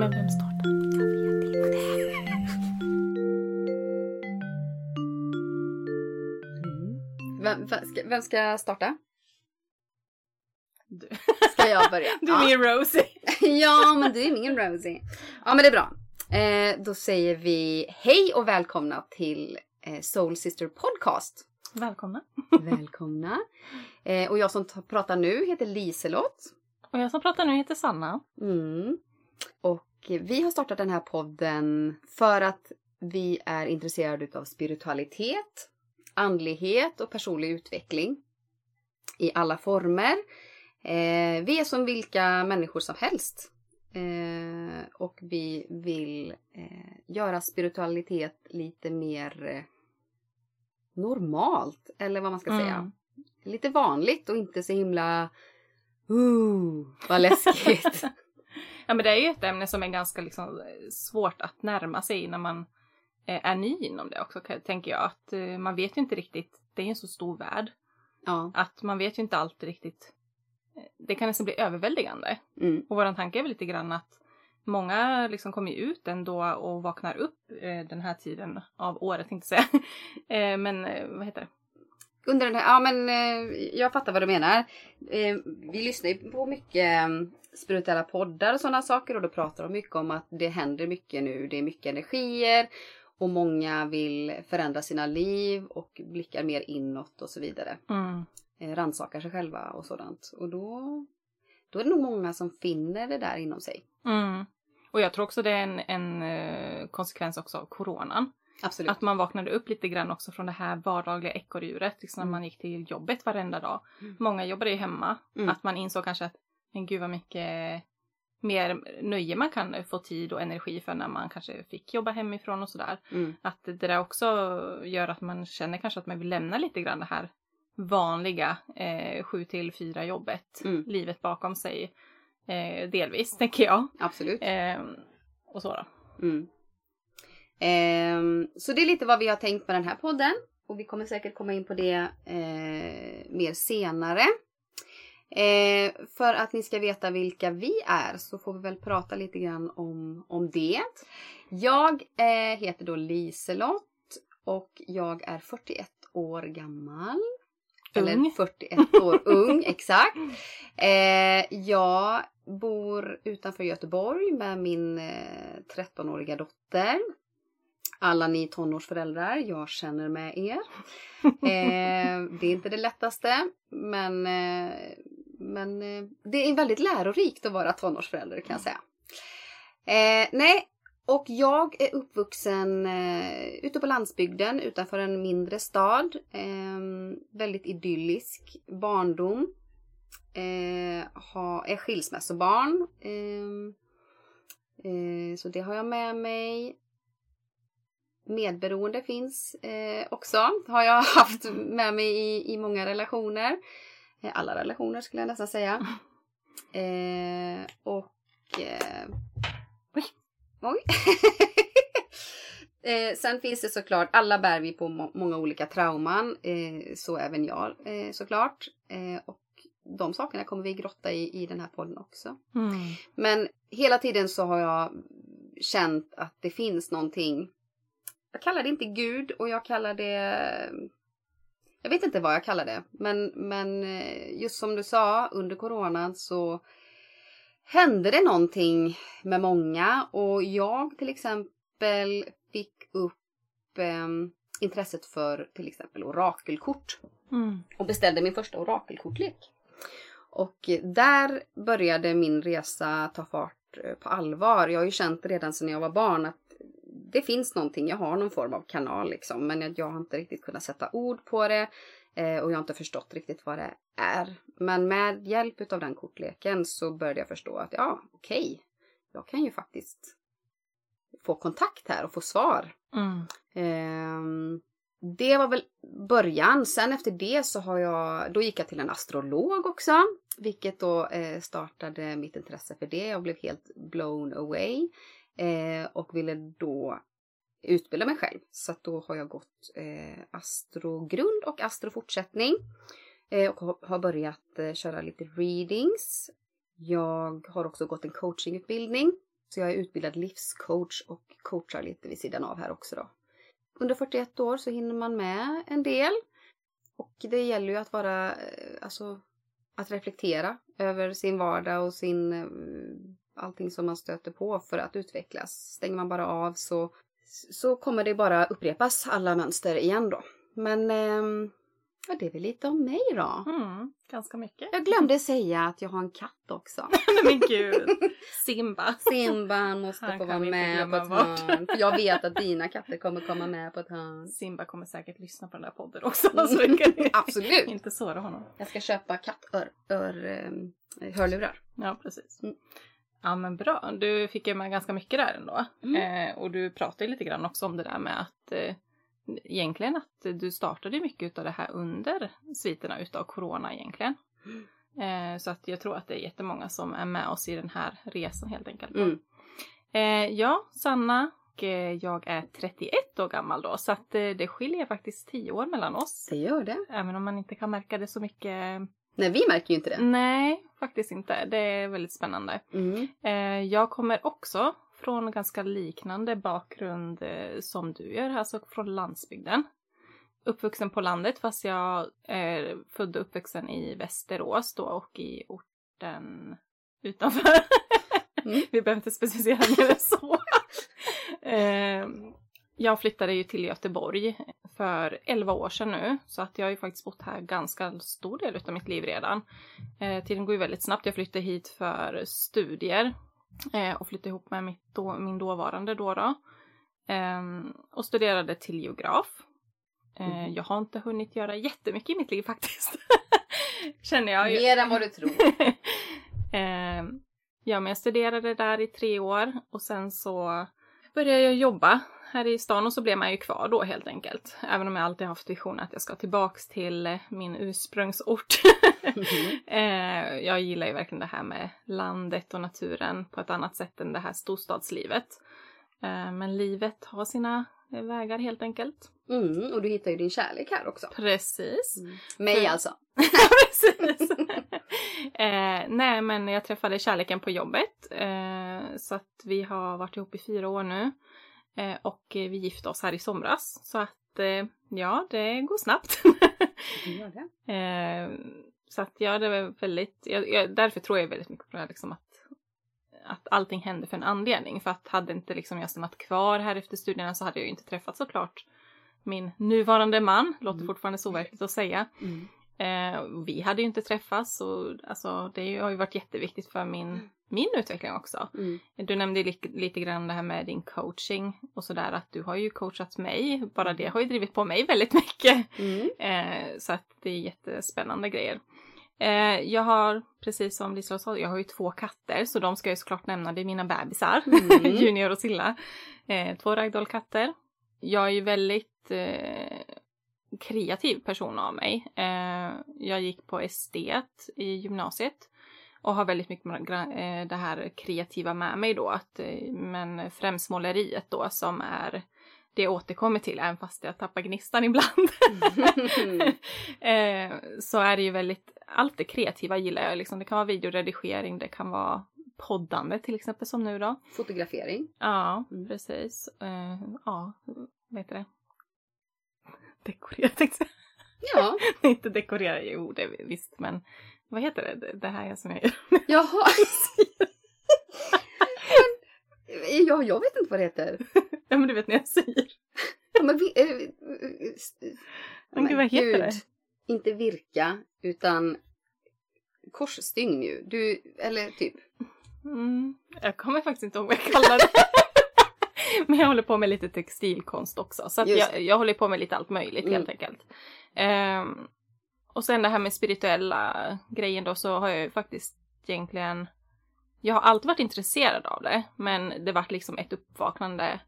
Men vem startar? Vem, vem, ska, vem ska starta? Du. Ska jag börja? Du är min Rosie. ja, men du är min Rosie. Ja, men det är bra. Eh, då säger vi hej och välkomna till eh, Soul Sister Podcast. Välkomna. Välkomna. Eh, och jag som pratar nu heter Liselott. Och jag som pratar nu heter Sanna. Mm. Och vi har startat den här podden för att vi är intresserade av spiritualitet, andlighet och personlig utveckling i alla former. Eh, vi är som vilka människor som helst. Eh, och vi vill eh, göra spiritualitet lite mer eh, normalt, eller vad man ska säga. Mm. Lite vanligt och inte så himla Ooh, vad läskigt. Ja men det är ju ett ämne som är ganska liksom svårt att närma sig när man eh, är ny inom det också tänker jag. Att eh, man vet ju inte riktigt, det är ju en så stor värld. ja. Att man vet ju inte alltid riktigt. Det kan nästan bli överväldigande. Mm. Och våran tanke är väl lite grann att många liksom kommer ut ändå och vaknar upp eh, den här tiden av året, tänkte jag säga. eh, men eh, vad heter det? Under den här, ja men eh, jag fattar vad du menar. Eh, vi lyssnar ju på mycket eh, spirituella poddar och sådana saker och då pratar de mycket om att det händer mycket nu. Det är mycket energier och många vill förändra sina liv och blickar mer inåt och så vidare. Mm. Eh, rannsakar sig själva och sådant. Och då, då är det nog många som finner det där inom sig. Mm. Och jag tror också det är en, en eh, konsekvens också av coronan. Absolut. Att man vaknade upp lite grann också från det här vardagliga ekorrhjulet. Liksom när Mm. man gick till jobbet varenda dag. Mm. Många jobbade ju hemma. Mm. Att man insåg kanske att men gud vad mycket mer nöje man kan få tid och energi för när man kanske fick jobba hemifrån och sådär. Mm. Att det där också gör att man känner kanske att man vill lämna lite grann det här vanliga eh, 7 till 4 jobbet. Mm. Livet bakom sig. Eh, delvis, tänker jag. Absolut. Eh, och så då. Mm. Ehm, så det är lite vad vi har tänkt med den här podden. Och vi kommer säkert komma in på det eh, mer senare. Eh, för att ni ska veta vilka vi är så får vi väl prata lite grann om, om det. Jag eh, heter då Liselott och jag är 41 år gammal. Eller Ung. 41 år ung, exakt. Eh, jag bor utanför Göteborg med min eh, 13-åriga dotter. Alla ni tonårsföräldrar, jag känner med er. Eh, det är inte det lättaste, men, eh, men eh, det är väldigt lärorikt att vara tonårsförälder kan jag säga. Eh, nej, och jag är uppvuxen eh, ute på landsbygden utanför en mindre stad. Eh, väldigt idyllisk barndom. Eh, ha, är skilsmässobarn. Eh, eh, så det har jag med mig. Medberoende finns eh, också. Har jag haft med mig i, i många relationer. Eh, alla relationer skulle jag nästan säga. Eh, och... Oj! Oj! eh, sen finns det såklart, alla bär vi på må- många olika trauman. Eh, så även jag eh, såklart. Eh, och de sakerna kommer vi grotta i i den här podden också. Mm. Men hela tiden så har jag känt att det finns någonting. Jag kallar det inte Gud och jag kallar det... Jag vet inte vad jag kallar det. Men, men eh, just som du sa, under coronan så hände det någonting med många. Och jag till exempel fick upp eh, intresset för till exempel orakelkort Mm. och beställde min första orakelkortlek. Och där började min resa ta fart eh, på allvar. Jag har ju känt redan sedan jag var barn att det finns någonting, jag har någon form av kanal liksom. Men jag- jag har inte riktigt kunnat sätta ord på det. Eh, Och jag har inte förstått riktigt vad det är. Men med hjälp av den kortleken så började jag förstå att ja, okej. jag kan ju faktiskt få kontakt här och få svar. Mm. Ehm, det var väl början. Sen efter det så har jag, då gick jag till en astrolog också. Vilket då eh, startade mitt intresse för det. Jag blev helt blown away. Eh, och ville då utbilda mig själv. Så att då har jag gått eh, astrogrund och astrofortsättning. Eh, och har börjat eh, köra lite readings. Jag har också gått en coachingutbildning. Så jag är utbildad livscoach och coachar lite vid sidan av här också då. Under 41 år så hinner man med en del. Och det gäller ju att vara, eh, alltså att reflektera över sin vardag och sin eh, allting som man stöter på för att utvecklas. Stänger man bara av så, så kommer det bara upprepas alla mönster igen då. Men eh, Ja, det är väl lite om mig då. Mm, ganska mycket. Jag glömde säga att jag har en katt också. Nej men gud. Simba. Simba måste Han få vara med på ett bort. hörn. För jag vet att dina katter kommer komma med på ett hörn. Simba kommer säkert lyssna på den där podden också. Så det kan Absolut. inte såra honom. Jag ska köpa kattör, ör, eh, hörlurar. Ja, precis. Mm. Ja men bra, du fick ju med ganska mycket där ändå. Mm. Eh, och du pratade lite grann också om det där med att eh, egentligen att du startade mycket av det här under sviterna utav corona egentligen. Eh, så att jag tror att det är jättemånga som är med oss i den här resan helt enkelt. Mm. Eh, ja, Sanna och eh, jag är 31 år gammal då så att eh, det skiljer faktiskt 10 år mellan oss. Det gör det. Även om man inte kan märka det så mycket. Nej, vi märker ju inte det. Nej, faktiskt inte. Det är väldigt spännande. Mm. Eh, jag kommer också från ganska liknande bakgrund eh, som du gör, alltså från landsbygden. Uppvuxen på landet fast jag är född och uppvuxen i Västerås då och i orten utanför. Mm. Vi behöver inte specificera mer än så. eh, jag flyttade ju till Göteborg för 11 år sedan nu så att jag har ju faktiskt bott här ganska stor del av mitt liv redan. Eh, tiden går ju väldigt snabbt. Jag flyttade hit för studier eh, och flyttade ihop med mitt då, min dåvarande då. då. Ehm, och studerade till geograf. Eh, Mhm. Jag har inte hunnit göra jättemycket i mitt liv faktiskt. Känner jag ju. Mer än vad du tror. Ehm, ja, men jag studerade där i tre år och sen så började jag jobba här i stan och så blev man ju kvar då helt enkelt. Även om jag alltid haft visionen att jag ska tillbaks till eh, min ursprungsort. Eh, jag gillar ju verkligen det här med landet och naturen på ett annat sätt än det här storstadslivet. Eh, men livet har sina vägar helt enkelt. Mm, och du hittar ju din kärlek här också. Precis. Mig För- alltså. Precis. eh, nej, men jag träffade kärleken på jobbet. Eh, så att vi har varit ihop i fyra år nu. Eh, och vi gifte oss här i somras. Så att eh, ja, det går snabbt. Det det. eh, så att ja, det var väldigt, jag, jag, därför tror jag väldigt mycket på det här liksom att att allting hände för en anledning. För att hade inte liksom jag stannat kvar här efter studierna så hade jag ju inte träffat såklart min nuvarande man. Låter Mm. fortfarande så overkligt att säga. Mm. Eh, vi hade ju inte träffats och alltså, det har ju varit jätteviktigt för min, min utveckling också. Mm. Du nämnde li- lite grann det här med din coaching och sådär att du har ju coachat mig. Bara det har ju drivit på mig väldigt mycket. Mm. Eh, så att det är jättespännande grejer. Eh, jag har, precis som Liselott sa, jag har ju två katter så de ska jag såklart nämna, det är mina bebisar. Mm. Junior och Silla. Eh, två ragdollkatter. Jag är ju väldigt eh, kreativ person av mig. Eh, jag gick på estet i gymnasiet och har väldigt mycket eh, det här kreativa med mig då. Att, eh, men främst måleriet då som är det jag återkommer till även fast jag tappar gnistan ibland. eh, så är det ju väldigt, allt det kreativa gillar jag. Liksom. Det kan vara videoredigering, det kan vara poddande till exempel som nu då. Fotografering. Ja, Mm. precis. Ja, vad heter det? Dekorera tänkte jag. Ja. Inte dekorera, jo det visst men vad heter det? Det- här är som jag gör. Jaha. ja, jag vet inte vad det heter. Ja men du vet när jag syr. Ja, men vi, st- Men gud, vad heter det? Inte virka, utan korsstygn ju. Du, eller typ. Mm, jag kommer faktiskt inte ihåg vad jag kallar det. Men jag håller på med lite textilkonst också. Så jag, jag håller på med lite allt möjligt Mm. helt enkelt. Ehm, och sen det här med spirituella grejen då så har jag ju faktiskt egentligen jag har alltid varit intresserad av det, men det vart liksom ett uppvaknande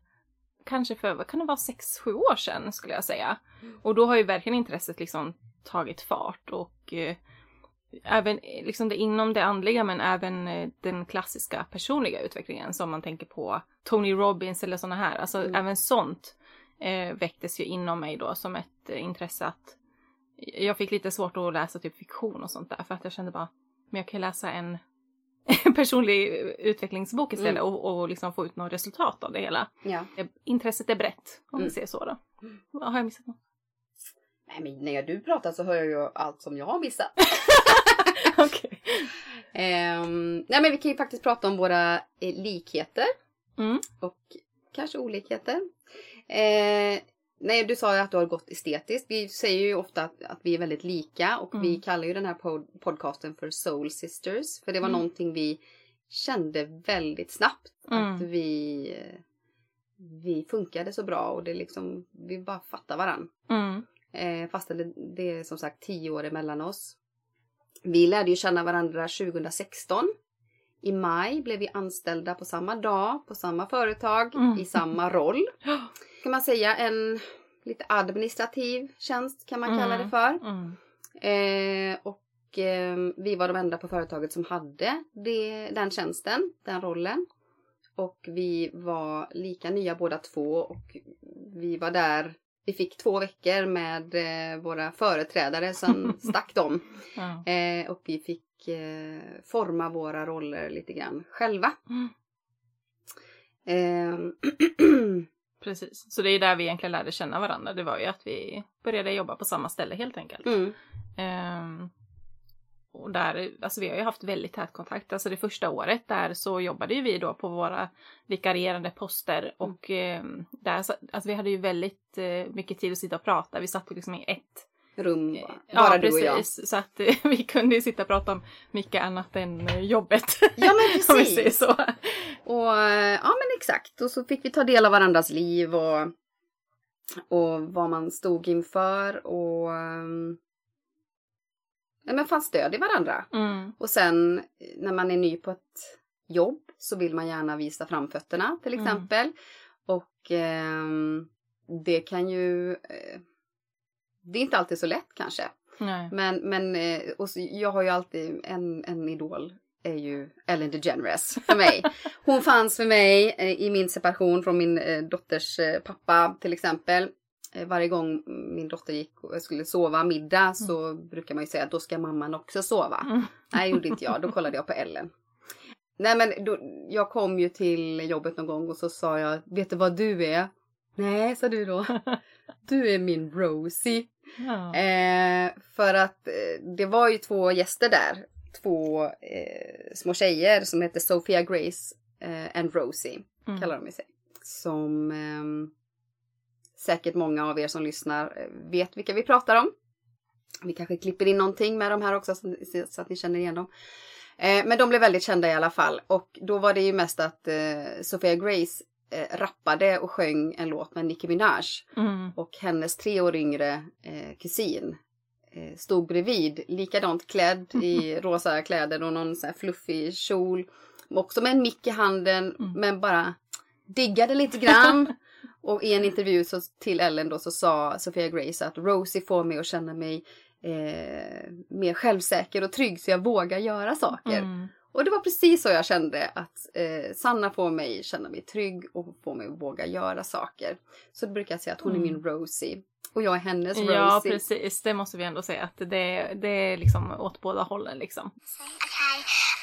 kanske för, vad kan det vara, sex sju år sedan skulle jag säga. Mm. Och då har ju verkligen intresset liksom tagit fart och eh, även liksom det inom det andliga men även eh, den klassiska personliga utvecklingen som man tänker på Tony Robbins eller sådana här. Alltså Mm. även sånt eh, väcktes ju inom mig då som ett eh, intresse att jag fick lite svårt att läsa typ fiktion och sånt där för att jag kände bara men jag kan läsa en personlig utvecklingsbok istället Mm. och, och liksom få ut något resultat av det hela. Ja. Eh, Intresset är brett om vi Mm. ser så då. Mm. Har jag missat något? Nej men när du pratar så hör jag ju allt som jag har missat. Okej. Ehm, nej men vi kan ju faktiskt prata om våra eh, likheter Mm. och kanske olikheter. Eh, nej, du sa ju att du har gått estetiskt. Vi säger ju ofta att, att vi är väldigt lika och vi Mm. kallar ju den här pod- podcasten för Soul Sisters. För det var Mm. någonting vi kände väldigt snabbt. Att Mm. vi, eh, vi funkade så bra och det liksom, vi bara fattar varann. Mm. Eh, fastän det, det är som sagt tio år emellan oss. Vi lärde ju känna varandra 2016. I maj blev vi anställda på samma dag, på samma företag, Mm. i samma roll. Kan man säga en lite administrativ tjänst kan man kalla Mm. det för. Mm. Eh, och eh, vi var de enda på företaget som hade det, den tjänsten, den rollen. Och vi var lika nya båda två och vi var där, vi fick två veckor med eh, våra företrädare, sen stack de. Ja. Eh, och vi fick eh, forma våra roller lite grann själva. Mm. Eh, Precis. Så det är där vi egentligen lärde känna varandra. Det var ju att vi började jobba på samma ställe helt enkelt. mm, Ehm, och där, alltså vi har ju haft väldigt tät kontakt. Alltså det första året där så jobbade ju vi då på våra vikarierande poster och ehm, där, så- alltså vi hade ju väldigt eh, mycket tid att sitta och prata. Vi satt liksom i ett rum, bara Ja, du och jag. precis. Så att eh, vi kunde ju sitta och prata om mycket annat än eh, jobbet. Ja men precis! så. Och eh, ja men exakt. Och så fick vi ta del av varandras liv och, och vad man stod inför och ja, men stöd i varandra. Mm. Och sen eh, när man är ny på ett jobb så vill man gärna visa framfötterna till Mm. exempel. Och ehm, det kan ju... eh, det är inte alltid så lätt kanske. Nej. Men, men eh, och så, jag har ju alltid en, en idol är ju Ellen DeGeneres för mig. Hon fanns för mig eh, i min separation från min eh, dotters eh, pappa till exempel. Eh, varje gång min dotter gick och skulle sova middag så brukar man ju säga att då ska mamman också sova. Mm. Nej, gjorde inte jag. Då kollade jag på Ellen. Nej men då, jag kom ju till jobbet någon gång och så sa jag, vet du vad du är? Nej, sa du då. Du är min Rosie. Ja. Eh, för att eh, det var ju två gäster där. Två eh, små tjejer som heter Sophia Grace eh, and Rosie. Mm. Kallar de sig. Som ehm, säkert många av er som lyssnar eh, vet vilka vi pratar om. Vi kanske klipper in någonting med de här också så, att ni känner igen dem. Eh, men de blev väldigt kända i alla fall. Och då var det ju mest att eh, Sophia Grace rappade och sjöng en låt med Nicki Minaj. Mm. Och hennes tre år yngre kusin stod bredvid, likadant klädd i rosa kläder och någon sån här fluffig kjol. Också med en mick i handen, Mm. men bara diggade lite grann. och i en intervju så, till Ellen då så sa Sofia Grace att Rosie får mig att känna mig eh, mer självsäker och trygg så jag vågar göra saker. Mm. Och det var precis så jag kände att eh, Sanna får mig känna mig trygg och får mig att våga göra saker. Så då brukar jag säga att hon är min Rosie. Och jag är hennes Rosie. Ja, precis. Det måste vi ändå säga att det, det är liksom åt båda hållen liksom. Okay.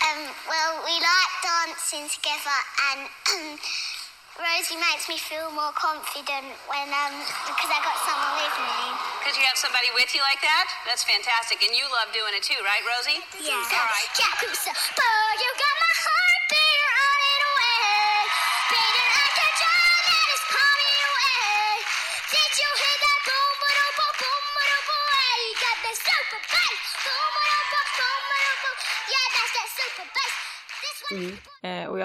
Um, well, we like dancing together, and um, Rosie makes me feel more confident when um because I got someone with me. Because you have somebody with you like that? That's fantastic. And you love doing it too, right, Rosie? Yeah. All right. Yakuza, boy, you got my heart beating running away, beating like a drum that is pounding away. Did you hear that boom, boom, boom, boom, boom, boom? You got that super bass, boom, boom, boom, boom, boom, boom. Yeah, that's that super bass. This one. Och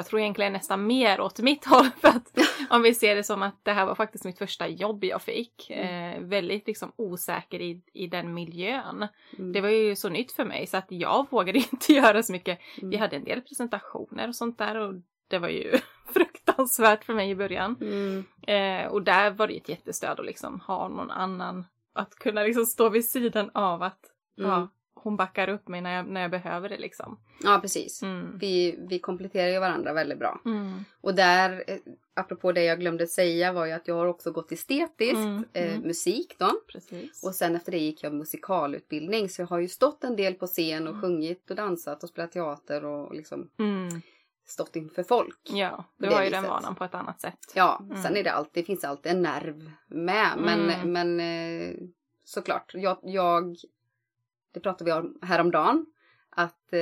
jag tror egentligen nästan mer åt mitt håll för att om vi ser det som att det här var faktiskt mitt första jobb jag fick. Eh, väldigt liksom osäker i, i den miljön. Mm. Det var ju så nytt för mig så att jag vågade inte göra så mycket. Mm. Vi hade en del presentationer och sånt där och det var ju fruktansvärt för mig i början. Mm. Eh, och där var det ett jättestöd att liksom ha någon annan att kunna liksom stå vid sidan av att Mm. ja, hon backar upp mig när jag, när jag behöver det liksom. Ja, precis. Mm. Vi, vi kompletterar ju varandra väldigt bra. Mm. Och där, eh, apropå det jag glömde säga var ju att jag har också gått estetiskt, Mm, eh, mm. musik då. Precis. Och sen efter det gick jag musikalutbildning så jag har ju stått en del på scen och sjungit och dansat och spelat teater och liksom Mm. stått inför folk. Ja, du har ju den viset. vanan på ett annat sätt. Ja, Mm. sen är det alltid, det finns alltid en nerv med. Men, Mm. men eh, såklart, jag, jag, det pratade vi om häromdagen. Att eh,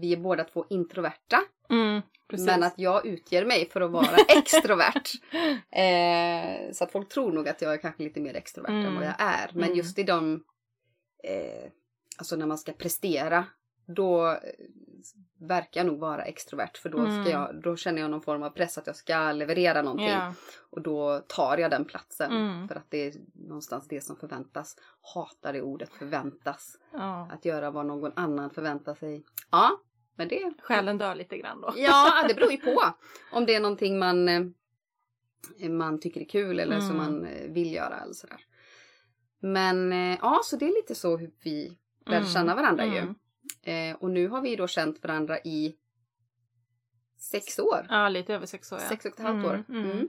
vi är båda två introverta. Mm. Men att jag utger mig för att vara extrovert. Eh, så att folk tror nog att jag är kanske lite mer extrovert än Mm. vad jag är. Men Mm. just i de, eh, alltså när man ska prestera, då verkar nog vara extrovert. För då, Mm. ska jag, då känner jag någon form av press att jag ska leverera någonting. ja. Och då tar jag den platsen. Mm. För att det är någonstans det som förväntas. Hatar det ordet förväntas. ja. Att göra vad någon annan förväntar sig. Ja, men det Själen dör lite grann då. Ja, det beror ju på. Om det är någonting man, eh, man tycker är kul eller som Mm. man eh, vill göra eller sådär. Men eh, ja, så det är lite så hur vi lär Mm. känna varandra Mm. ju. Eh, och nu har vi då känt varandra i sex år. Ja, lite över sex år. Ja. Sex och ett halvt år. Mm, mm.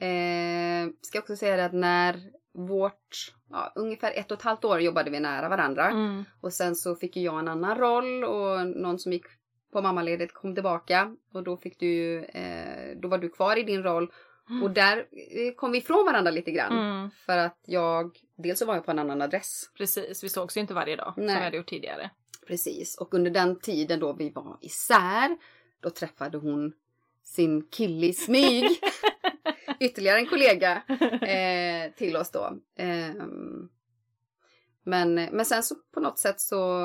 Mm. Eh, ska också säga det att när vårt, ja, ungefär ett och ett halvt år jobbade vi nära varandra. Mm. Och sen så fick jag en annan roll och någon som gick på mammaledigt kom tillbaka. Och då fick du eh, då var du kvar i din roll. Och där eh, kom vi ifrån varandra lite grann. Mm. För att jag, dels så var jag på en annan adress. Precis, vi sågs ju inte varje dag Nej. som vi hade gjort tidigare. Precis. Och under den tiden då vi var isär, då träffade hon sin kille i smyg. Ytterligare en kollega eh, till oss då. Ehm, men, men sen så på något sätt så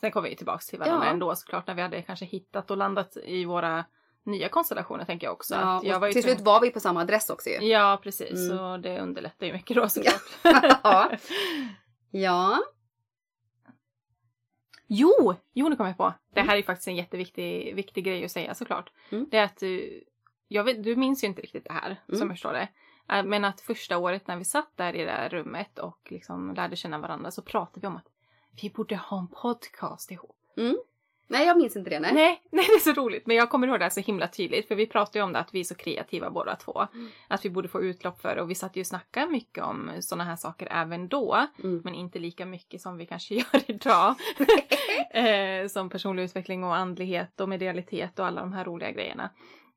Sen kom vi ju tillbaks till varandra Ja. ändå såklart när vi hade kanske hittat och landat i våra nya konstellationer tänker jag också. Ja, jag och var till slut var vi på samma adress också ju. Ja, precis. Mm. Så det underlättar ju mycket då såklart. ja. ja. Jo! Jo, nu kom jag på. Det här är faktiskt en jätteviktig viktig grej att säga såklart. Mm. Det är att du, jag vet, du minns ju inte riktigt det här, Mm. som jag förstår det. Äh, Men att första året när vi satt där i det här rummet och liksom lärde känna varandra så pratade vi om att vi borde ha en podcast ihop. Nej, jag minns inte det. Nej. Nej, nej, det är så roligt. Men jag kommer ihåg det här så himla tydligt. För vi pratade ju om det att vi är så kreativa båda två. Mm. Att vi borde få utlopp för det. Och vi satt ju och snackade mycket om sådana här saker även då. Mm. Men inte lika mycket som vi kanske gör idag. eh, som personlig utveckling och andlighet och medialitet och alla de här roliga grejerna.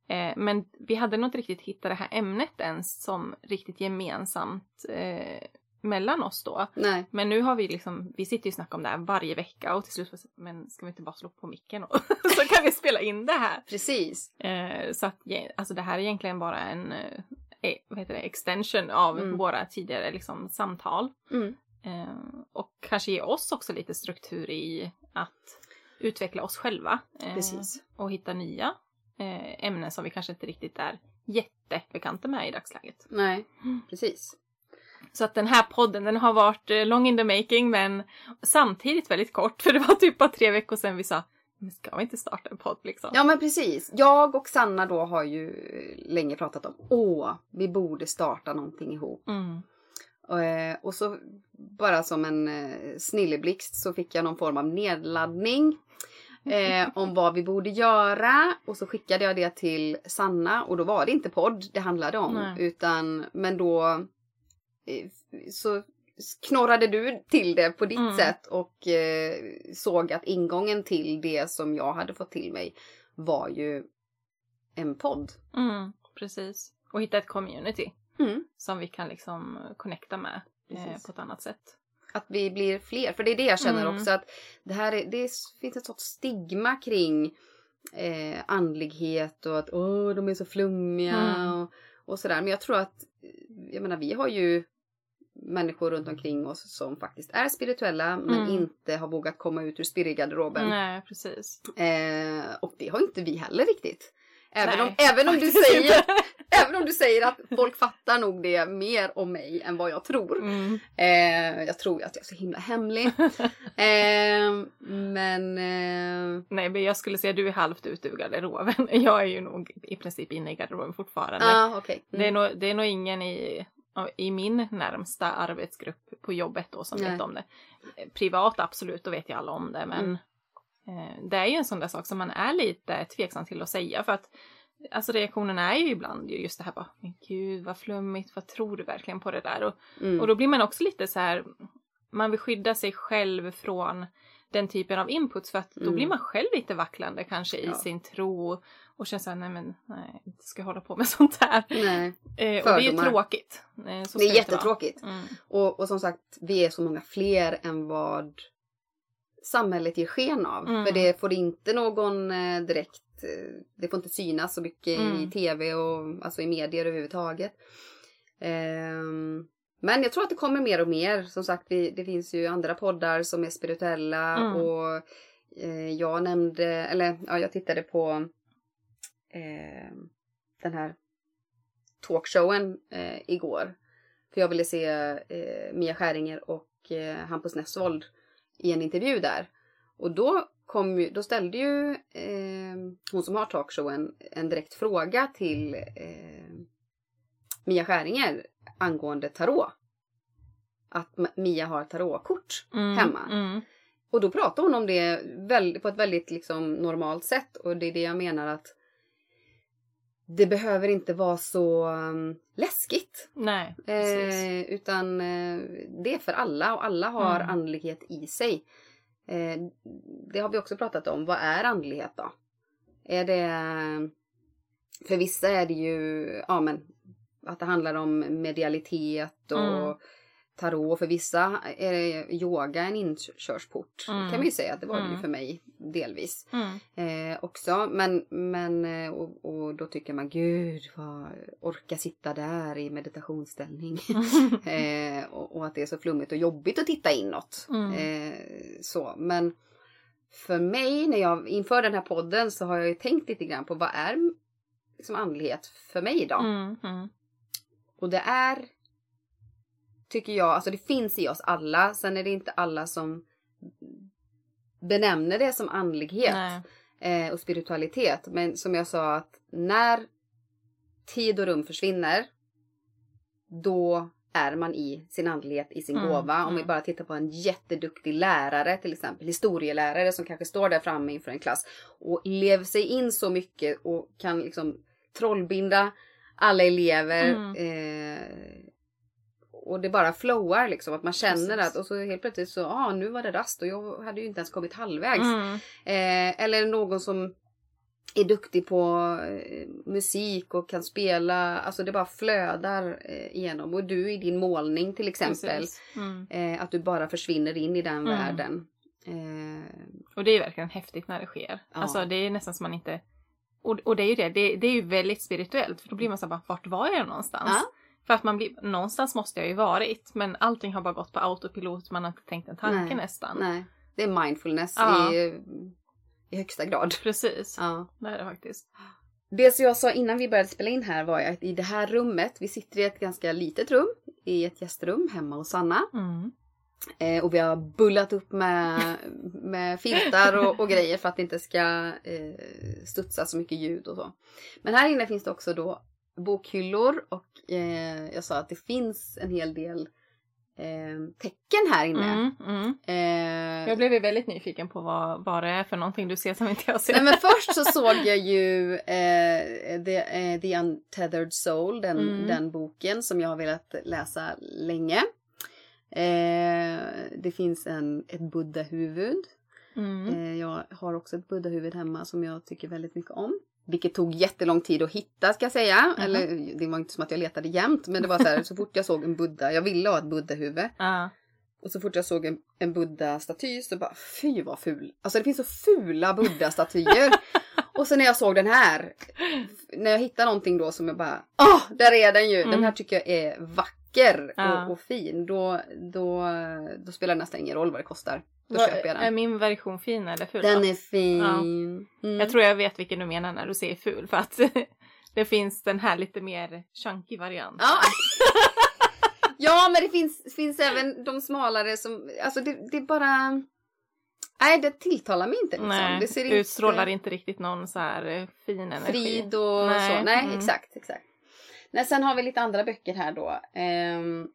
Eh, men vi hade nog inte riktigt hittat det här ämnet ens som riktigt gemensamt eh, mellan oss då. Nej. Men nu har vi liksom, vi sitter ju och snackar om det här varje vecka och till slut, men ska vi inte bara slå på micken och så kan vi spela in det här. Precis. Eh, så att, alltså det här är egentligen bara en, eh, eh, vad heter det, extension av Mm. våra tidigare liksom samtal. Mm. Eh, och kanske ge oss också lite struktur i att utveckla oss själva. eh, Precis. Och hitta nya eh, ämnen som vi kanske inte riktigt är jättebekanta med i dagsläget. Nej, Mm. precis. Så att den här podden den har varit eh, long in the making men samtidigt väldigt kort för det var typ bara tre veckor sedan vi sa men ska vi inte starta en podd liksom? Ja men precis. Jag och Sanna då har ju länge pratat om åh, vi borde starta någonting ihop. Mm. Och, eh, och så bara som en eh, snilleblixt så fick jag någon form av nedladdning. Eh, om vad vi borde göra och så skickade jag det till Sanna och då var det inte podd det handlade om Nej. utan men då så knorrade du till det på ditt Mm. sätt och eh, såg att ingången till det som jag hade fått till mig var ju en podd. Mm, precis. Och hitta ett community Mm. som vi kan liksom connecta med eh, på ett annat sätt. Att vi blir fler. För det är det jag känner Mm. också att det här är, det finns ett sorts stigma kring eh, andlighet och att åh, de är så flummiga Mm. och, och sådär. Men jag tror att, jag menar vi har ju människor runt omkring oss som faktiskt är spirituella men Mm. inte har vågat komma ut ur spirrgarderoben. Nej, precis. Eh, och det har inte vi heller riktigt. Även om, Nej, även, om du säger, även om du säger att folk fattar nog det mer om mig än vad jag tror. Mm. Eh, jag tror ju att jag är så himla hemlig. eh, men eh, Nej, men jag skulle säga du är halvt ute ur garderoben. Jag är ju nog i princip inne i garderoben fortfarande. ah, okej. Det, är Mm. nog, det är nog ingen i i min närmsta arbetsgrupp på jobbet då som Nej. vet om det. Privat absolut, då vet ju alla om det men Mm. Eh, det är ju en sån där sak som man är lite tveksam till att säga för att Alltså reaktionen är ju ibland ju just det här bara, men gud vad flummigt, vad tror du verkligen på det där? Och, Mm. och då blir man också lite så här, man vill skydda sig själv från den typen av inputs för att då Mm. blir man själv lite vacklande kanske i Ja. sin tro och känner såhär, nej men nej, inte ska jag hålla på med sånt här. Nej, Eh, och det är ju tråkigt. Eh, det är jättetråkigt. Mm. Och, och som sagt, vi är så många fler än vad samhället ger sken av. Mm. För det får inte någon eh, direkt, eh, det får inte synas så mycket i Mm. tv och alltså i medier överhuvudtaget. Ehm, men jag tror att det kommer mer och mer. Som sagt, vi, det finns ju andra poddar som är spirituella Mm. och eh, jag nämnde, eller ja, jag tittade på eh, den här talkshowen eh, igår. För jag ville se eh, Mia Skäringer och Hampus Nessvold i en intervju där. Och då, kom ju, då ställde ju eh, hon som har talkshowen en direkt fråga till eh, Mia Skäringer angående tarot. Att Mia har tarotkort Mm. hemma. Mm. Och då pratar hon om det väl, på ett väldigt liksom, normalt sätt. Och det är det jag menar att det behöver inte vara så um, läskigt. Nej. Eh, utan eh, det är för alla och alla har Mm. andlighet i sig. Eh, det har vi också pratat om. Vad är andlighet då? Är det... För vissa är det ju ja, men, att det handlar om medialitet och Mm. Tarot. För vissa är yoga en inkörsport. Mm. kan man ju säga att det var det ju Mm. för mig delvis Mm. eh, också. Men, men eh, och, och då tycker man gud vad orka sitta där i meditationsställning. eh, och, och att det är så flummigt och jobbigt att titta inåt. Mm. Eh, så, men för mig när jag inför den här podden så har jag ju tänkt lite grann på vad är liksom andlighet för mig då? Mm. Mm. Och det är, tycker jag, alltså det finns i oss alla. Sen är det inte alla som benämner det som andlighet eh, och spiritualitet. Men som jag sa att när tid och rum försvinner då är man i sin andlighet, i sin Mm, gåva. Om vi mm. bara tittar på en jätteduktig lärare till exempel, historielärare som kanske står där framme inför en klass och lever sig in så mycket och kan liksom trollbinda alla elever. Mm. Eh, och det bara flowar liksom, att man känner Precis. att och så helt plötsligt så, ja ah, nu var det rast och jag hade ju inte ens kommit halvvägs. Mm. Eh, eller någon som är duktig på eh, musik och kan spela, alltså det bara flödar eh, igenom. Och du i din målning till exempel. Mm. eh, att du bara försvinner in i den Mm. världen. Eh, Och det är verkligen häftigt när det sker. Ja. Alltså det är nästan som man inte... Och, och det är ju det, det, det är ju väldigt spirituellt för då blir man så här bara, vart var jag någonstans? Ja. För att man blir, någonstans måste jag ju varit men allting har bara gått på autopilot, man har inte tänkt en tanke Nej. nästan. nej, det är mindfulness Ja. i, i högsta grad. Precis, Ja. det är det faktiskt. Det som jag sa innan vi började spela in här var att i det här rummet, vi sitter i ett ganska litet rum, i ett gästrum hemma hos Sanna. Mm. Eh, och vi har bullat upp med, med filtar och, och grejer för att det inte ska eh, studsa så mycket ljud och så. Men här inne finns det också då bokhyllor och eh, jag sa att det finns en hel del eh, tecken här inne. Mm, mm. Eh, Jag blev ju väldigt nyfiken på vad, vad det är för någonting du ser som inte jag ser. Nej men först så såg jag ju eh, The, eh, The Untethered Soul, den, Mm. den boken som jag har velat läsa länge. Eh, det finns en, ett buddhahuvud. Mm. Jag har också ett buddhahuvud hemma som jag tycker väldigt mycket om. Vilket tog jättelång tid att hitta ska jag säga. Eller det var inte som att jag letade jämt men det var så här så fort jag såg en buddha, jag ville ha ett buddhahuvud. Ja. Och så fort jag såg en, en buddha-staty så bara fy vad ful. Alltså det finns så fula buddha-statyer. och sen när jag såg den här. När jag hittar någonting då som jag bara åh där är den ju. Den Mm. här tycker jag är vacker Ja. och, och fin. Då, då, då spelar det nästan ingen roll vad det kostar. Då Vad- köper jag Är den. min version fin eller ful? Den då? är fin. Ja. Mm. Jag tror jag vet vilken du menar när du säger ful för att det finns den här lite mer chunky variant. Ja. ja men det finns, finns även de smalare som, alltså det, det är bara Nej det tilltalar mig inte liksom. Nej, det ser utstrålar inte riktigt någon så här eh, fin energi. frid och Nej, så. Nej mm. exakt, exakt. Nej, sen har vi lite andra böcker här då. Ehm,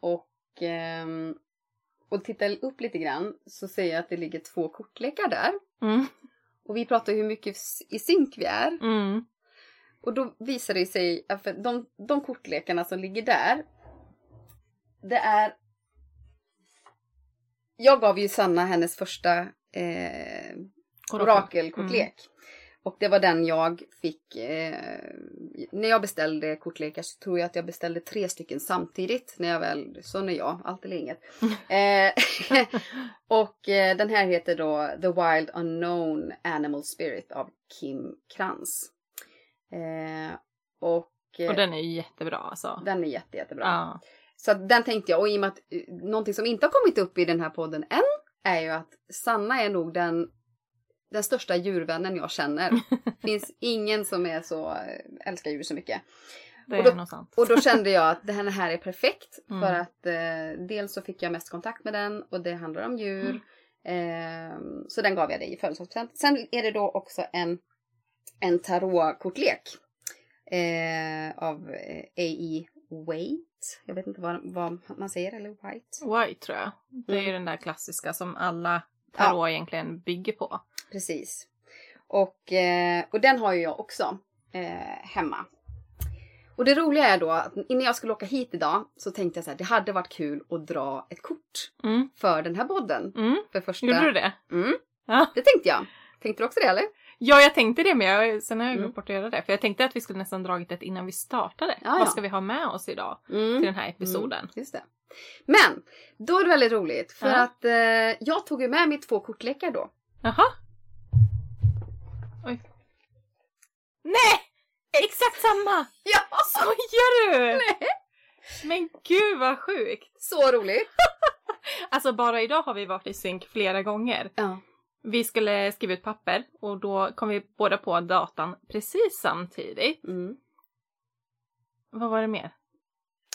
och, ehm, och tittar upp lite grann så ser jag att det ligger två kortlekar där. Mm. Och vi pratar hur mycket i synk vi är. Mm. Och då visar det sig att de, de kortlekarna som ligger där. Det är... Jag gav ju Sanna hennes första eh, orakelkortlek. Och det var den jag fick. Eh, när jag beställde kortlekar så tror jag att jag beställde tre stycken samtidigt. När jag väl, sån är jag, allt eller inget. eh, och eh, den här heter då The Wild Unknown Animal Spirit av Kim Krantz. Eh, och, eh, Och den är ju jättebra alltså. den är jätte, jättebra. Ja. Så den tänkte jag, och i och med att eh, någonting som inte har kommit upp i den här podden än är ju att Sanna är nog den, den största djurvännen jag känner. finns ingen som är så, eh, älskar djur så mycket. Det Och då- är nog sant. Och då kände jag att det här, är perfekt Mm. för att eh, dels så fick jag mest kontakt med den och det handlar om djur. Eh, så den gav jag dig i födelsedagspresent. Sen är det då också en, en tarotkortlek eh, av eh, A.E. Waite. Jag vet inte vad, vad man säger, eller White. White tror jag. Det är ju Mm. den där klassiska som alla tarot egentligen bygger på. Precis. Och, eh, och den har ju jag också eh, hemma. Och det roliga är då att innan jag skulle åka hit idag så tänkte jag så här, det hade varit kul att dra ett kort Mm. för den här podden. Mm. För första... Gjorde du det? Mm, Ja. det tänkte jag. Tänkte du också det eller? Ja, jag tänkte det jag, sen har jag Mm. glömt bort att göra det. För jag tänkte att vi skulle nästan dragit det innan vi startade. Ja. Vad ska vi ha med oss idag Mm. till den här episoden? Just det. Men, då är det väldigt roligt för Ja. att eh, jag tog ju med mig två kortlekar då. Jaha. Oj. Nej! Exakt samma! Ja! Skojar du? Men gud vad sjukt! Så roligt! Alltså bara idag har vi varit i synk flera gånger. Ja. Vi skulle skriva ut papper och då kom vi båda på datan precis samtidigt. Mm. Vad var det mer?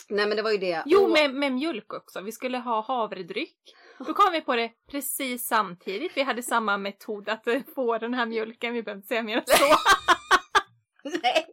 Nej men det var ju det. Jo, Och- med, med mjölk också. Vi skulle ha havredryck. Då kom vi på det precis samtidigt. Vi hade samma metod att få den här mjölken. Vi behöver inte säga mer än så. Nej,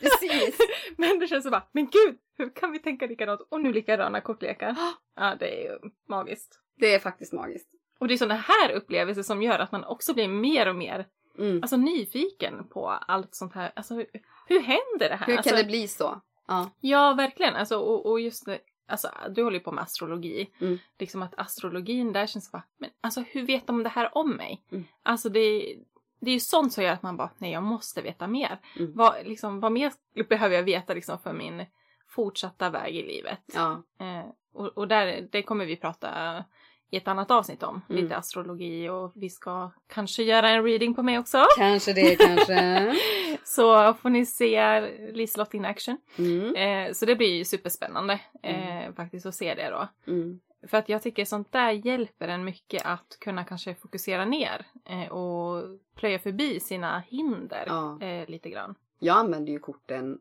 precis. Men det känns så bara, men gud, hur kan vi tänka likadant? Och nu likadana kortlekar. Ja, det är ju magiskt. Det är faktiskt magiskt. Och det är sådana här upplevelser som gör att man också blir mer och mer Mm. alltså, nyfiken på allt sånt här. Alltså, hur, hur händer det här? Hur alltså, kan det bli så? Ja. Ja, verkligen. Alltså, och, och just det, alltså, du håller ju på med astrologi. Mm. Liksom att astrologin där känns bara, men alltså hur vet de det här om mig? Mm. Alltså det, det är ju sånt som gör att man bara, nej jag måste veta mer. Mm. Vad, liksom, vad mer behöver jag veta liksom, för min fortsatta väg i livet? ja. Eh, och och där, det kommer vi prata i ett annat avsnitt om. Mm. Lite astrologi och vi ska kanske göra en reading på mig också. Kanske det kanske. Så får ni se Liselott in action. Mm. Eh, så det blir ju superspännande eh, faktiskt att se det då. Mm. För att jag tycker sånt där hjälper en mycket att kunna kanske fokusera ner eh, och plöja förbi sina hinder Ja. eh, lite grann. Jag använder ju korten,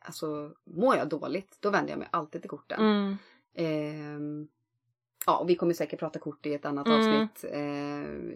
alltså mår jag dåligt då vänder jag mig alltid till korten. Mm. Ja, och vi kommer säkert prata kort i ett annat Mm. avsnitt. Eh,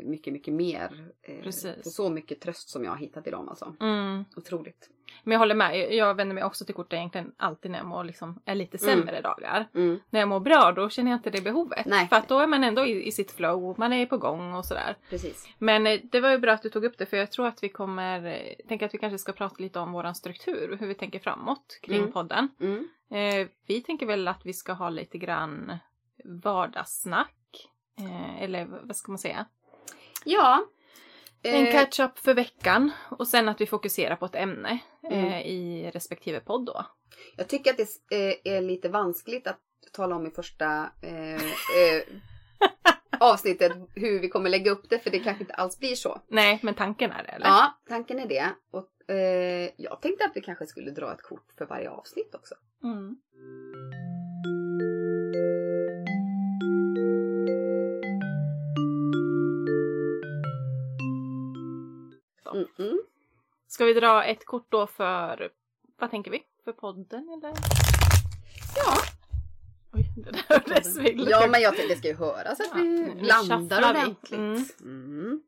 mycket, mycket mer. Eh, Precis. för så mycket tröst som jag har hittat i dem alltså. Mm. Otroligt. Men jag håller med, jag- vänder mig också till kort egentligen alltid när jag mår liksom, är lite sämre dagar. Mm. När jag mår bra då känner jag inte det behovet. Nej. För att då är man ändå i, i sitt flow, man är på gång och sådär. Precis. Men eh, det var ju bra att du tog upp det för jag tror att vi kommer, eh, tänker att vi kanske ska prata lite om våran struktur, hur vi tänker framåt kring Mm. podden. Mm. Eh, vi tänker väl att vi ska ha lite grann vardagssnack. Eh, eller vad ska man säga? Ja. En Eh, catch-up för veckan och sen att vi fokuserar på ett ämne eh, Mm. i respektive podd då. jag tycker att det eh, är lite vanskligt att tala om i första eh, eh, avsnittet hur vi kommer lägga upp det för det kanske inte alls blir så. Nej, men tanken är det eller? Ja, tanken är det. Och, eh, jag tänkte att vi kanske skulle dra ett kort för varje avsnitt också. Mm. Mm -mm. Ska vi dra ett kort då för, vad tänker vi? För podden eller? Ja. Oj, det där hördes väldigt Ja, högt. men jag tänkte det ska ju höras att Ja, vi landar ordentligt. Mm.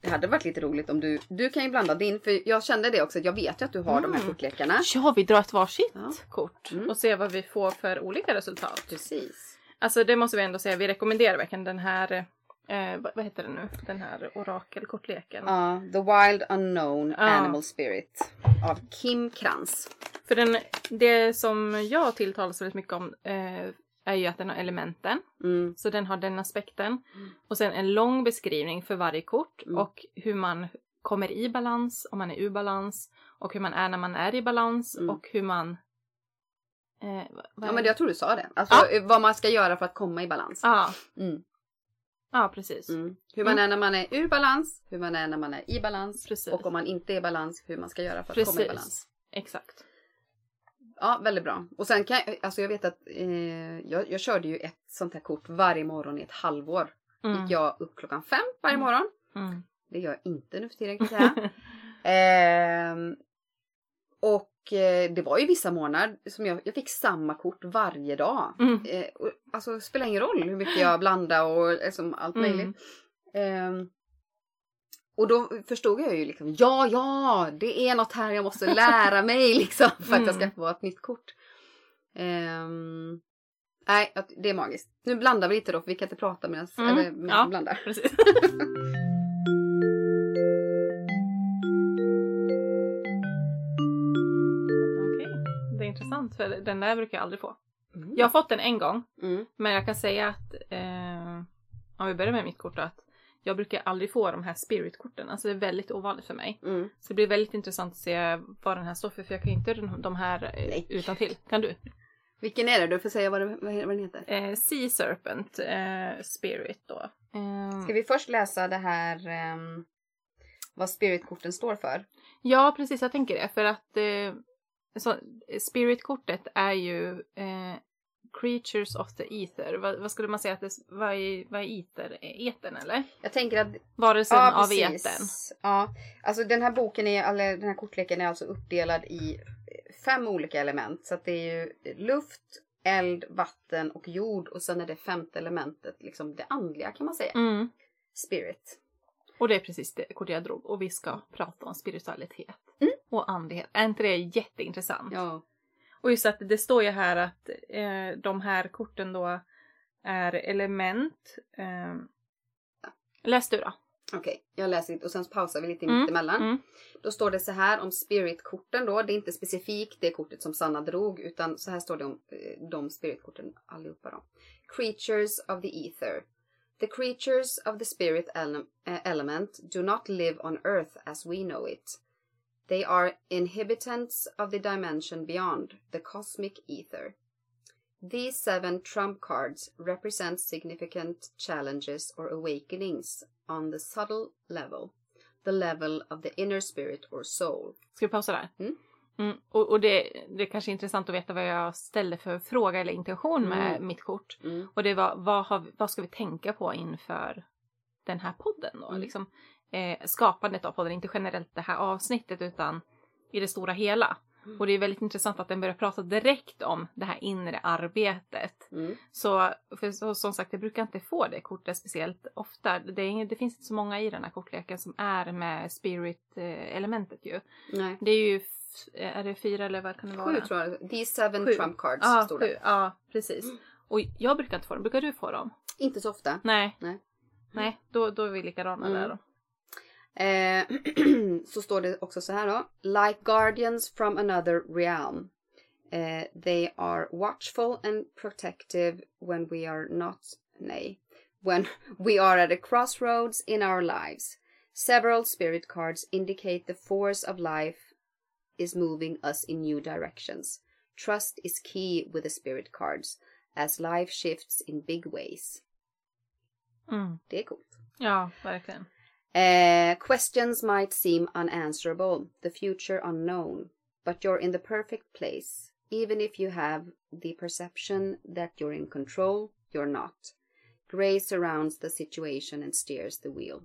det hade varit lite roligt om du, du kan ju blanda din för jag kände det också, jag vet ju att du har de här Mm. kortlekarna. Ja, vi drar ett varsitt Ja. kort Mm. och ser vad vi får för olika resultat. Precis. Alltså det måste vi ändå säga, vi rekommenderar verkligen den här, eh, vad, vad heter det nu, den här orakelkortleken. Ja, The Wild Unknown Ja. Animal Spirit av Kim Krantz. För den, det som jag tilltalas väldigt mycket om eh, är ju att den har elementen. Mm. Så den har den aspekten. Mm. Och sen en lång beskrivning för varje kort Mm. och hur man kommer i balans, om man är ur balans och hur man är när man är i balans Mm. och hur man... Eh, vad- vad Ja är men det? jag tror du sa det. Alltså eh, vad man ska göra för att komma i balans. Ja, Mm. Ja precis. Mm. Hur man är när man är ur balans, hur man är när man är i balans Precis. och om man inte är i balans, hur man ska göra för att komma i Precis. balans. Exakt. Ja, väldigt bra. Och sen kan jag, alltså jag vet att eh, jag, jag körde ju ett sånt här kort varje morgon i ett halvår. Mm. Gick jag upp klockan fem varje morgon. Mm. Det gör jag inte nu för tiden kan jag säga. Ehm, och eh, det var ju vissa månader som jag, jag fick samma kort varje dag. Mm. Eh, och, alltså det spelar ingen roll hur mycket jag blandade och liksom allt Mm. möjligt. Ehm, och då förstod jag ju liksom, ja, ja, det är något här jag måste lära mig liksom för att jag ska Mm. få ett nytt kort. Ehm, nej, det är magiskt. Nu blandar vi lite då för vi kan inte prata medan, Mm, eller medan ja. blandar. för den där brukar jag aldrig få. Mm. Jag har fått den en gång, Mm. men jag kan säga att eh, om vi börjar med mitt kort då, att jag brukar aldrig få de här spiritkorten. Alltså det är väldigt ovanligt för mig. Mm. Så det blir väldigt intressant att se vad den här står för, för jag kan ju inte de- här Nej. eh, utan till. Kan du? Vilken är det? Du får säga vad, det, vad den heter. Eh, sea Serpent eh, Spirit då. Eh, Ska vi först läsa det här ehm, vad spiritkorten står för? Ja, precis. Jag tänker det. För att eh, så, Spirit-kortet är ju eh, Creatures of the Ether. Vad, vad skulle man säga att det vad är, vad är ether? Etern eller? Jag tänker att Varelsen Ja, av etern. Ja, alltså den här boken är, eller den här kortleken är alltså uppdelad i fem olika element. Så att det är ju luft, eld, vatten och jord och sen är det femte elementet, liksom det andliga kan man säga. Mm. Spirit. Och det är precis det kortet jag drog. Och vi ska prata om spiritualitet. Och andlighet. Är inte det jätteintressant? Ja. Och just att det står ju här att eh, de här korten då är element. Eh, läs du då. Okej, jag läser lite och sen pausar vi lite Mm, mittemellan. mm. Då står det så här om spiritkorten då. Det är inte specifikt det kortet som Sanna drog utan så här står det om eh, de spiritkorten allihopa då. Creatures of the ether. The creatures of the spirit ele- eh, element do not live on earth as we know it. They are inhabitants of the dimension beyond, the cosmic ether. These seven trump cards represent significant challenges or awakenings on the subtle level the level of the inner spirit or soul. Ska vi pausa där? Mm. Mm, och och det, det är kanske är intressant att veta vad jag ställde för fråga eller intention med Mm. mitt kort. Mm. Och det var vad, har, vad ska vi tänka på inför den här podden då? Mm. Liksom, eh, skapandet av podden, inte generellt det här avsnittet utan i det stora hela. Mm. Och det är väldigt intressant att den börjar prata direkt om det här inre arbetet. Mm. Så, för så, som sagt, jag brukar inte få det kortet speciellt ofta. Det, är, det finns inte så många i den här kortleken som är med spirit-elementet ju. Nej. Det är ju, är det fyra eller vad kan det vara? Sju tror jag. These seven Sju. trump cards Ja, sju. det. ja, precis. Och jag brukar inte få dem. Brukar du få dem? Inte så ofta. Nej. Nej. Nej, då, då är vi likadana Mm. där då. Eh, så står det också så här då. Like guardians from another realm. Eh, they are watchful and protective when we are not, nej, when we are at a crossroads in our lives. Several spirit cards indicate the force of life is moving us in new directions. Trust is key with the spirit cards as life shifts in big ways. Mm. Det är coolt. Ja, verkligen. Uh, questions might seem unanswerable, the future unknown, but you're in the perfect place. Even if you have the perception that you're in control, you're not. Grace surrounds the situation and steers the wheel.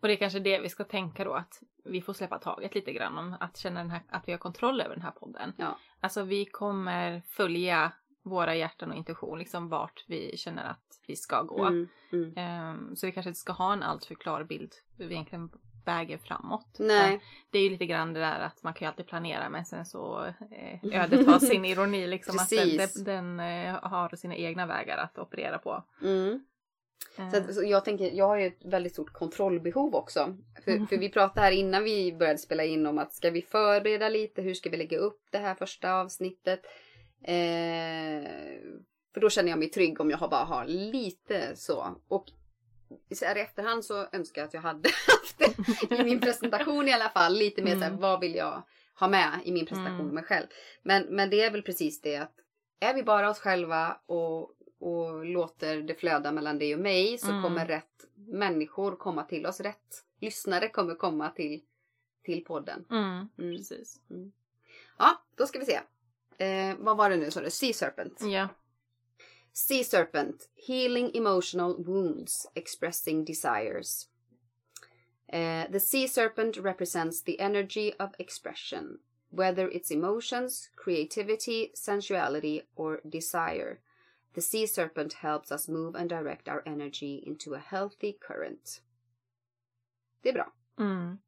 Och det är kanske det vi ska tänka då att vi får släppa taget lite grann om att känna den här, att vi har kontroll över den här podden. Ja. Alltså vi kommer följa våra hjärtan och intuition, liksom vart vi känner att vi ska gå. Mm, mm. Ehm, så vi kanske inte ska ha en alltför klar bild hur vi egentligen vägen framåt. Nej. Det är ju lite grann det där att man kan ju alltid planera men sen så eh, ödet har sin ironi liksom. att den, den, den eh, har sina egna vägar att operera på. Mm. Eh, Så, att, så jag tänker, jag har ju ett väldigt stort kontrollbehov också. För, för vi pratade här innan vi började spela in om att ska vi förbereda lite, hur ska vi lägga upp det här första avsnittet? Eh, för då känner jag mig trygg om jag bara har lite så. Och så här i efterhand så önskar jag att jag hade haft det i min presentation i alla fall. Lite mer så här, Mm. vad vill jag ha med i min presentation Mm. med mig själv. Men, men det är väl precis det att är vi bara oss själva och, och låter det flöda mellan dig och mig så Mm. kommer rätt människor komma till oss. Rätt lyssnare kommer komma till, till podden. Mm, Mm. precis. Ja, då ska vi se. Eh, vad var det nu sa du? Sea Serpent. Ja. Sea Serpent, healing emotional wounds, expressing desires. Uh, the sea serpent represents the energy of expression, whether it's emotions, creativity, sensuality, or desire. The sea serpent helps us move and direct our energy into a healthy current. Det är bra. Mm.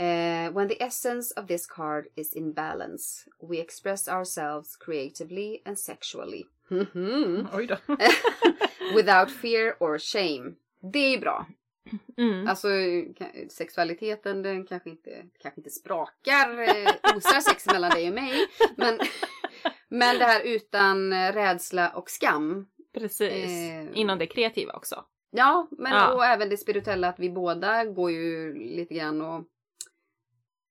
Uh, when the essence of this card is in balance, we express ourselves creatively and sexually. Mhm. Oj då. Without fear or shame. Det är bra. Mm. Alltså sexualiteten den kanske inte, kanske inte sprakar, eh, osar sex mellan dig och mig. Men, men det här utan eh, rädsla och skam. Precis. Eh, Inom det kreativa också. Ja, men Ja. och även det spirituella att vi båda går ju lite grann och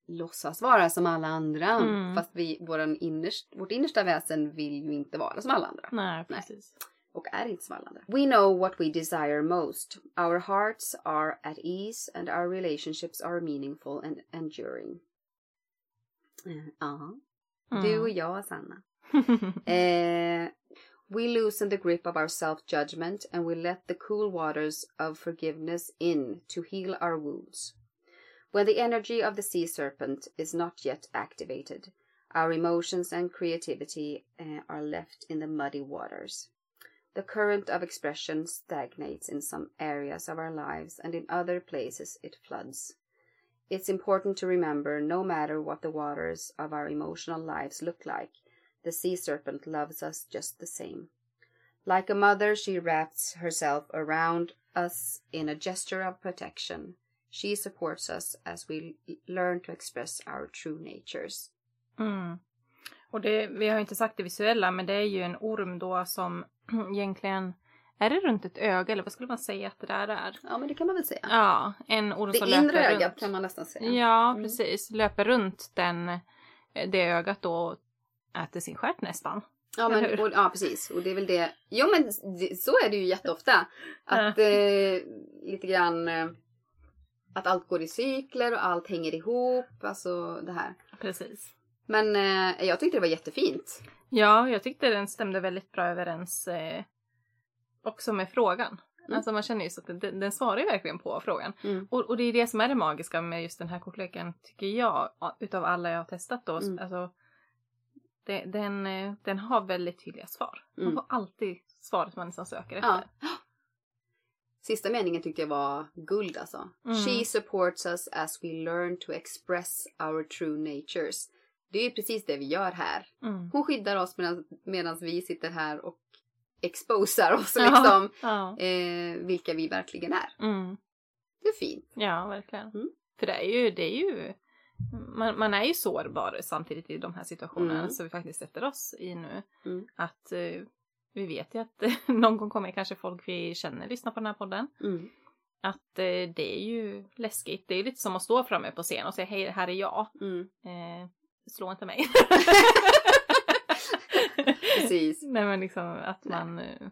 låtsas vara som alla andra. Mm. Fast vi, våran innerst, vårt innersta väsen vill ju inte vara som alla andra. Nej, precis. och är inte som alla andra. We know what we desire most. Our hearts are at ease and our relationships are meaningful and enduring. Eh, Ja, Mm. du och jag Sanna. Eh, we loosen the grip of our self-judgment and we let the cool waters of forgiveness in to heal our wounds. When the energy of the sea serpent is not yet activated, our emotions and creativity eh, are left in the muddy waters. The current of expression stagnates in some areas of our lives, and in other places it floods. It's important to remember no matter what the waters of our emotional lives look like, the sea serpent loves us just the same. Like a mother, she wraps herself around us in a gesture of protection. She supports us as we learn to express our true natures. Mm. Och det, vi har inte sagt det visuella, men det är ju en orm då som egentligen, är det runt ett öga eller vad skulle man säga att det där är? Ja, men det kan man väl säga. Ja, en orm det som inre löper ögat runt. kan man nästan säga. Ja, Mm. precis. Löper runt den, det ögat då och äter sin stjärt nästan. Ja, men, och, ja precis. Och det är väl det. Jo men det, så är det ju jätteofta. Att eh, lite grann eh, att allt går i cykler och allt hänger ihop. Alltså det här. Precis. Men eh, jag tyckte det var jättefint. Ja, jag tyckte den stämde väldigt bra överens eh, också med frågan. Mm. Alltså man känner ju så att den, den svarar ju verkligen på frågan. Mm. Och, och det är det som är det magiska med just den här kortleken tycker jag. Utav alla jag har testat då. Mm. Alltså, det, den, eh, den har väldigt tydliga svar. Man Mm. får alltid svaret man nästan söker Ja. Sista meningen tyckte jag var guld alltså. Mm. She supports us as we learn to express our true natures. Det är ju precis det vi gör här. Mm. Hon skyddar oss medan vi sitter här och exposar oss liksom. Ja. Eh, vilka vi verkligen är. Mm. Det är fint. ja, verkligen. Mm. För det är ju, det är ju man, man är ju sårbar samtidigt i de här situationerna Mm. som vi faktiskt sätter oss i nu. Mm. Att eh, vi vet ju att någon gång kommer kanske folk vi känner lyssna på den här podden. Mm. Att eh, det är ju läskigt. Det är lite som att stå framme på scen och säga hej, här är jag. Mm. Eh, slå inte mig. Precis. Nej men liksom att Nej. man... eh,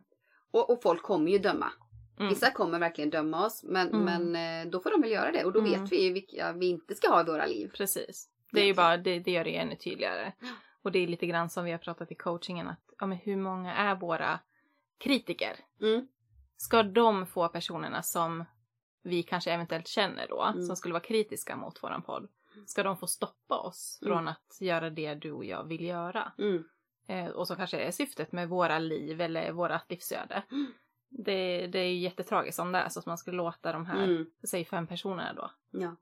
Och, och folk kommer ju döma. Mm. Vissa kommer verkligen döma oss. Men, Mm. men eh, då får de väl göra det. Och då Mm. vet vi vilka vi inte ska ha i våra liv. Precis. Det är ju bara, det, det gör det ännu tydligare. Och det är lite grann som vi har pratat i coachingen att, ja men hur många är våra kritiker? Mm. Ska de få personerna som vi kanske eventuellt känner då, Mm. som skulle vara kritiska mot våran podd, ska de få stoppa oss Mm. från att göra det du och jag vill göra? Mm. Eh, och som kanske är syftet med våra liv eller vårat livsöde. Mm. Det, det är ju jättetragiskt om det är så att man skulle låta de här, Mm. säg fem personerna då, Ja.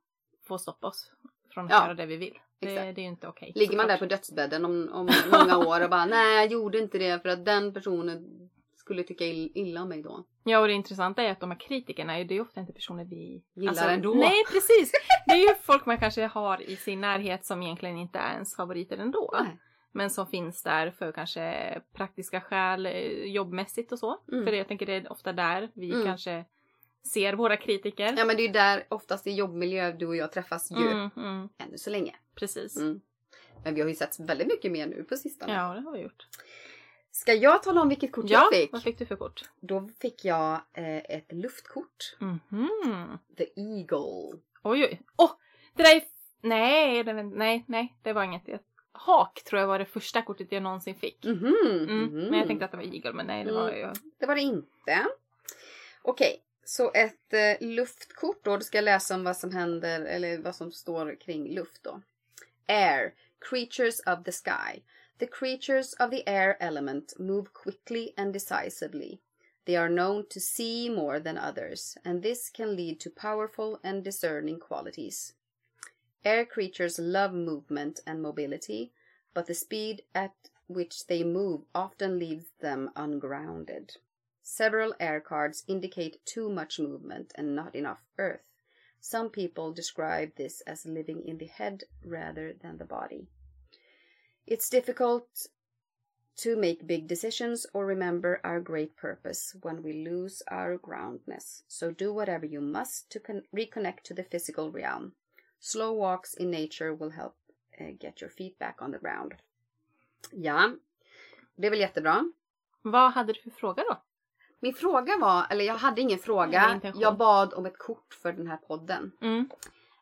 få stoppa oss från att Ja, göra det vi vill. Det, det är inte okej. Ligger man där på dödsbädden om, om många år och bara nej jag gjorde inte det för att den personen skulle tycka ill- illa om mig då. Ja och det intressanta är att de här kritikerna, är- det är ju ofta inte personer vi Gillar ändå. Nej precis! Det är ju folk man kanske har i sin närhet som egentligen inte är ens favoriter ändå. Nej. Men som finns där för kanske praktiska skäl, eh, jobbmässigt och så. Mm. För jag tänker det är ofta där vi Mm. kanske ser våra kritiker. Ja men det är ju där oftast i jobbmiljö du och jag träffas ju. Mm, mm, Ännu så länge. precis. Mm. Men vi har ju sett väldigt mycket mer nu på sistone. Ja, det har vi gjort. Ska jag tala om vilket kort Ja, jag fick? vad fick du för kort? Då fick jag eh, ett luftkort. Mhm. The Eagle. Oj, oj. Åh! det där är... Nej, det, nej, nej, det var inget. Hak tror jag var det första kortet jag någonsin fick. Mhm, Mm. mhm. Men jag tänkte att det var Eagle, men nej, det var Mm. ju... Det var det inte. Okej, så ett eh, luftkort då. Du ska jag läsa om vad som händer eller vad som står kring luft då. Air, creatures of the sky. The creatures of the air element move quickly and decisively. They are known to see more than others, and this can lead to powerful and discerning qualities. Air creatures love movement and mobility, but the speed at which they move often leaves them ungrounded. Several air cards indicate too much movement and not enough earth. Some people describe this as living in the head rather than the body. It's difficult to make big decisions or remember our great purpose when we lose our groundness. So do whatever you must to con- reconnect to the physical realm. Slow walks in nature will help uh, get your feet back on the ground. Ja, det är väl jättebra. Vad hade du för fråga då? Min fråga var, eller jag hade ingen fråga. Jag bad om ett kort för den här podden. Mm,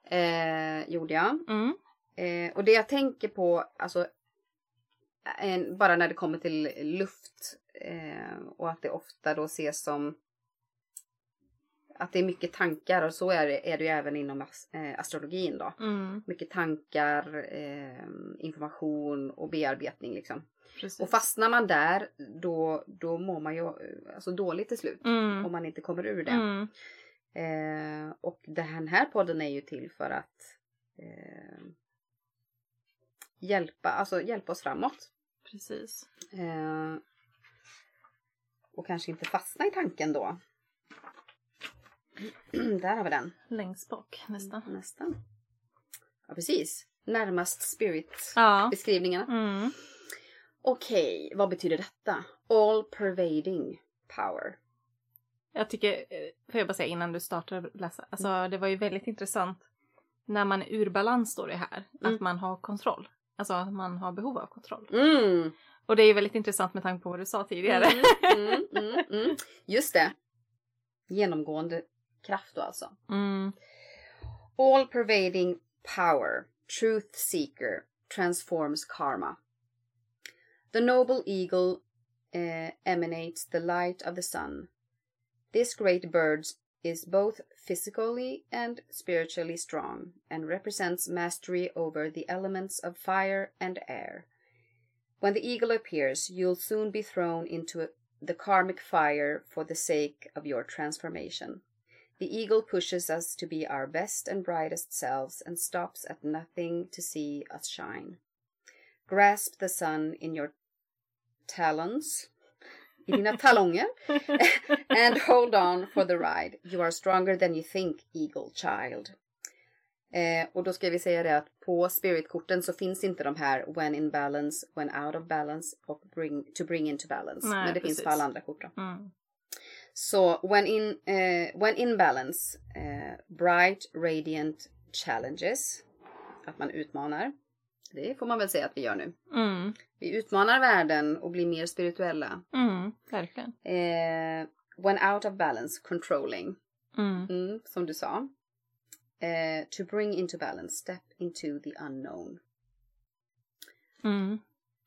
Eh, gjorde jag. mm, Eh, och det jag tänker på, alltså en, bara när det kommer till luft eh, och att det ofta då ses som att det är mycket tankar och så är det, är det ju även inom as, eh, astrologin då. mm, Mycket tankar, eh, information och bearbetning liksom. Precis. Och fastnar man där då, då mår man ju eh, alltså dåligt till slut. Mm, Om man inte kommer ur det. mm, Eh, och den här podden är ju till för att eh, hjälpa, alltså hjälpa oss framåt. precis. Eh, och kanske inte fastna i tanken då. Där har vi den. Längst bak nästan. Nästan. Ja precis. Närmast spirit Ja. Mm. Okej, vad betyder detta? All pervading power. Jag tycker, eh, får jag bara säga innan du startar läsa, alltså det var ju väldigt intressant när man är ur balans står det här, Mm. att man har kontroll. Alltså att man har behov av kontroll. Mm. Och det är ju väldigt intressant med tanke på vad du sa tidigare. Mm, mm, mm, mm. Just det. Genomgående kraft då alltså. Mm. All pervading power, truth seeker, transforms karma. The noble eagle eh, emanates the light of the sun. This great bird is both physically and spiritually strong and represents mastery over the elements of fire and air. When the eagle appears, you'll soon be thrown into the karmic fire for the sake of your transformation. The eagle pushes us to be our best and brightest selves and stops at nothing to see us shine. Grasp the sun in your talons, i dina talonger, and hold on for the ride. You are stronger than you think, eagle child. Eh, och då ska vi säga det att på spiritkorten så finns inte de här when in balance, when out of balance och bring, to bring into balance. Nej, Men det finns precis. på alla andra kort då. Mm. Så when in, eh, when in balance, eh, bright radiant challenges. Att man utmanar. Det får man väl säga att vi gör nu. Mm. Vi utmanar världen och blir mer spirituella. Mm. Verkligen. Eh, when out of balance, controlling. Mm. Mm, som du sa. Eh, to bring into balance, step into the unknown. Mm.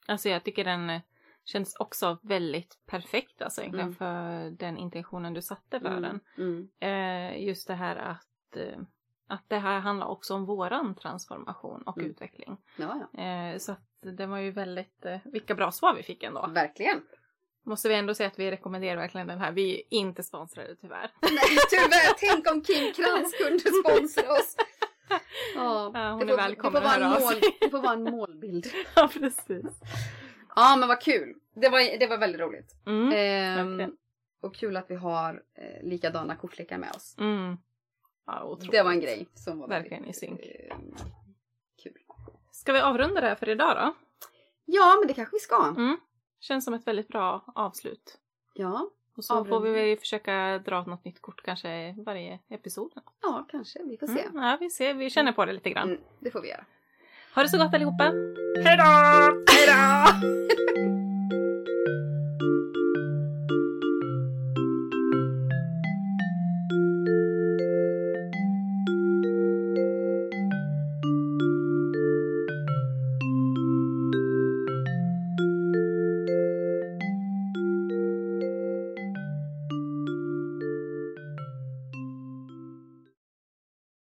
Alltså jag tycker den eh, känns också väldigt perfekt alltså egentligen Mm. för den intentionen du satte för den. Mm, mm, Eh, just det här att, eh, att det här handlar också om våran transformation och Mm. utveckling. ja, ja. Eh, så att det var ju väldigt, eh, vilka bra svar vi fick ändå. Verkligen. Måste vi ändå säga att vi rekommenderar verkligen den här. Vi är inte sponsrade tyvärr. Nej, tyvärr. Tänk om Kim Krantz kunde sponsra oss. Ja, Ja, hon det är välkommen det får, vara en mål, det får vara en målbild. ja, precis. Ja, men vad kul. Det var, det var väldigt roligt. Mm. Ehm, och kul att vi har eh, likadana kortlekar med oss. Mm. Ja. Det var en grej som var Verkligen i synk. eh, kul. Ska vi avrunda det här för idag då? Ja, men det kanske vi ska. Mm. Känns som ett väldigt bra avslut. Ja, Och så får Avrundning. vi väl försöka dra något nytt kort kanske varje episod. ja, kanske. Vi får se. Mm. Ja, vi ser. Vi känner på det lite grann. Mm, det får vi göra. Ha det så gott allihopa! Hejdå! Hejdå!